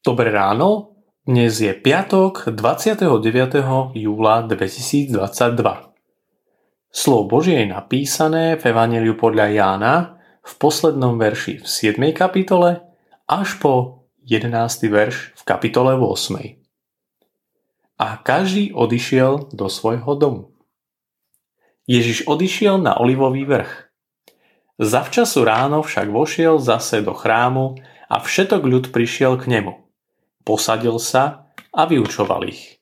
Dobré ráno, dnes je piatok 29. júla 2022. Slovo Božie je napísané v Evangeliu podľa Jána v poslednom verši v 7. kapitole až po 11. verš v kapitole 8. A každý odišiel do svojho domu. Ježiš odišiel na olivový vrch. Zavčasu ráno však vošiel zase do chrámu a všetok ľud prišiel k nemu – posadil sa a vyučoval ich.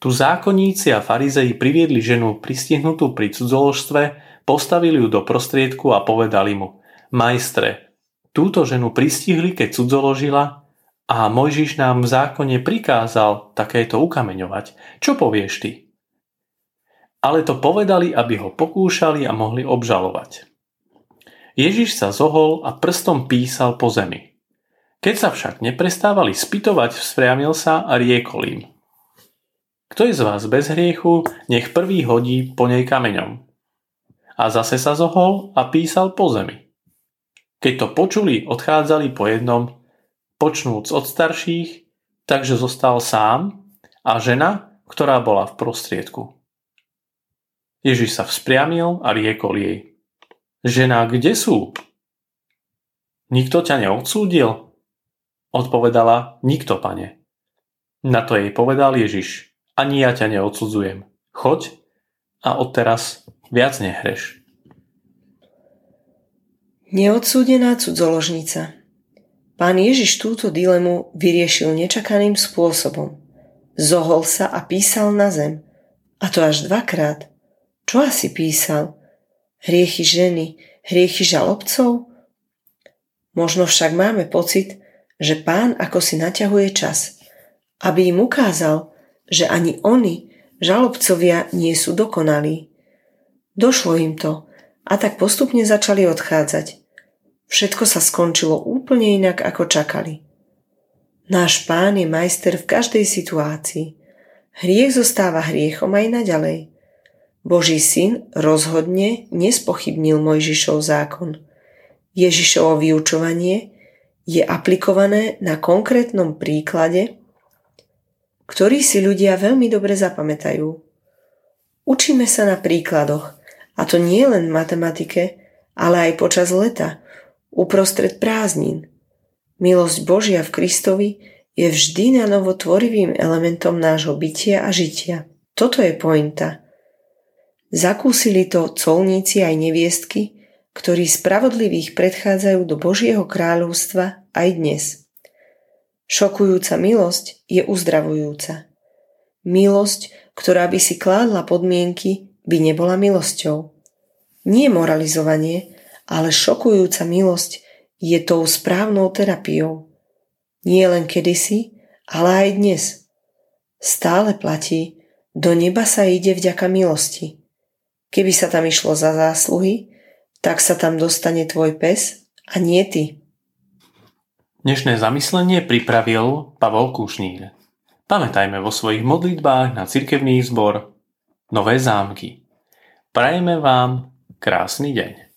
Tu zákonníci a farizei priviedli ženu pristihnutú pri cudzoložstve, postavili ju do prostriedku a povedali mu Majstre, túto ženu pristihli, keď cudzoložila a Mojžiš nám v zákone prikázal takéto ukameňovať. Čo povieš ty? Ale to povedali, aby ho pokúšali a mohli obžalovať. Ježiš sa zohol a prstom písal po zemi. Keď sa však neprestávali spytovať, vzpriamil sa a riekol im. Kto je z vás bez hriechu, nech prvý hodí po nej kameňom. A zase sa zohol a písal po zemi. Keď to počuli, odchádzali po jednom, počnúc od starších, takže zostal sám a žena, ktorá bola v prostriedku. Ježiš sa vzpriamil a riekol jej. Žena, kde sú? Nikto ťa neodsúdil? Odpovedala, nikto, pane. Na to jej povedal Ježiš, ani ja ťa neodsudzujem. Choď a odteraz viac nehreš. Neodsúdená cudzoložnica Pán Ježiš túto dilemu vyriešil nečakaným spôsobom. Zohol sa a písal na zem. A to až dvakrát. Čo asi písal? Hriechy ženy, hriechy žalobcov? Možno však máme pocit, že pán ako si naťahuje čas, aby im ukázal, že ani oni, žalobcovia, nie sú dokonalí. Došlo im to a tak postupne začali odchádzať. Všetko sa skončilo úplne inak, ako čakali. Náš pán je majster v každej situácii. Hriech zostáva hriechom aj naďalej. Boží syn rozhodne nespochybnil Mojžišov zákon. Ježišovo vyučovanie je aplikované na konkrétnom príklade, ktorý si ľudia veľmi dobre zapamätajú. Učíme sa na príkladoch, a to nie len v matematike, ale aj počas leta, uprostred prázdnin. Milosť Božia v Kristovi je vždy na novo tvorivým elementom nášho bytia a žitia. Toto je pointa. Zakúsili to colníci aj neviestky, ktorí spravodlivých predchádzajú do Božieho kráľovstva aj dnes. Šokujúca milosť je uzdravujúca. Milosť, ktorá by si kládla podmienky, by nebola milosťou. Nie moralizovanie, ale šokujúca milosť je tou správnou terapiou. Nie len kedysi, ale aj dnes. Stále platí, do neba sa ide vďaka milosti. Keby sa tam išlo za zásluhy, tak sa tam dostane tvoj pes a nie ty. Dnešné zamyslenie pripravil Pavol Kušnír. Pamätajme vo svojich modlitbách na cirkevný zbor Nové zámky. Prajeme vám krásny deň.